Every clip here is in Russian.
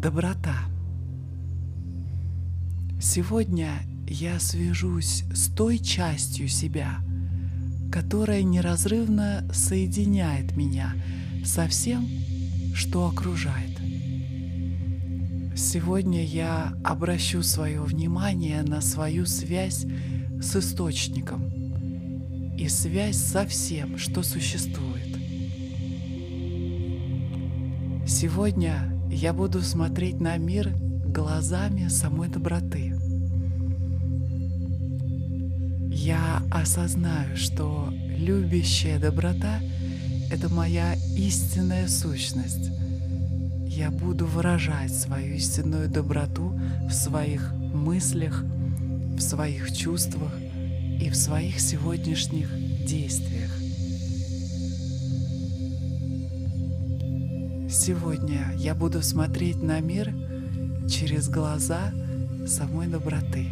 Доброта. Сегодня я свяжусь с той частью себя, которая неразрывно соединяет меня со всем, что окружает. Сегодня я обращу свое внимание на свою связь с источником и связь со всем, что существует. Сегодня я буду смотреть на мир глазами самой доброты. Я осознаю, что любящая доброта — это моя истинная сущность. Я буду выражать свою истинную доброту в своих мыслях, в своих чувствах и в своих сегодняшних действиях. Сегодня я буду смотреть на мир через глаза самой доброты.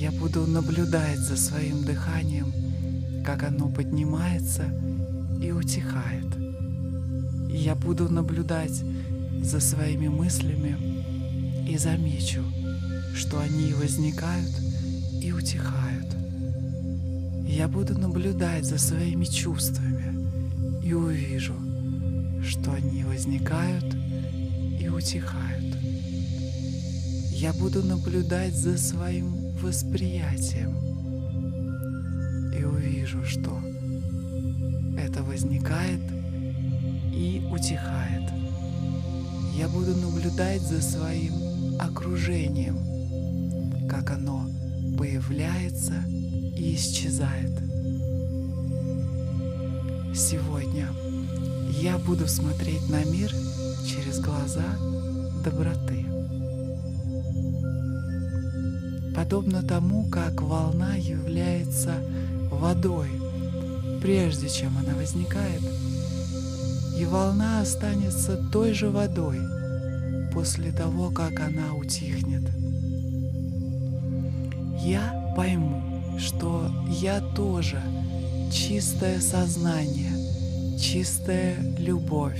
Я буду наблюдать за своим дыханием, как оно поднимается и утихает. Я буду наблюдать за своими мыслями и замечу, что они возникают и утихают. Я буду наблюдать за своими чувствами и увижу, что они возникают и утихают. Я буду наблюдать за своим восприятием и увижу, что это возникает и утихает. Я буду наблюдать за своим окружением, как оно появляется и исчезает. Сегодня я буду смотреть на мир через глаза доброты. Подобно тому, как волна является водой, прежде чем она возникает, и волна останется той же водой после того, как она утихнет. Я пойму, что я тоже – чистое сознание, чистая любовь.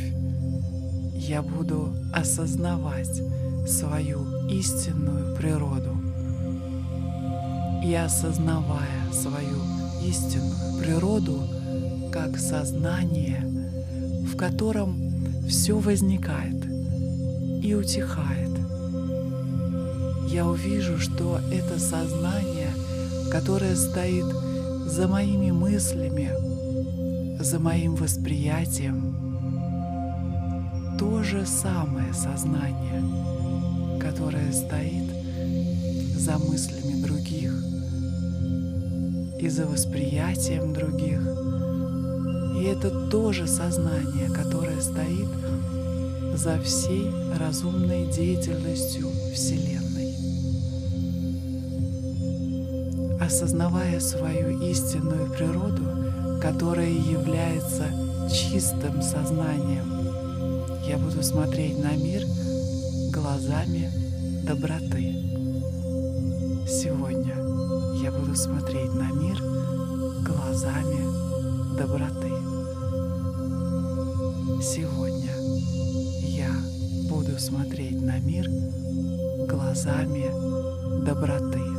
Я буду осознавать свою истинную природу. И осознавая свою истинную природу как сознание, в котором все возникает и утихает, я увижу, что это сознание, которое стоит за моими мыслями, за моим восприятием. То же самое сознание, которое стоит за мыслями других и за восприятием других. И это тоже сознание, которое стоит за всей разумной деятельностью Вселенной. Осознавая свою истинную природу, которая является чистым сознанием, я буду смотреть на мир глазами доброты. Сегодня я буду смотреть на мир глазами доброты. Сегодня я буду смотреть на мир глазами доброты.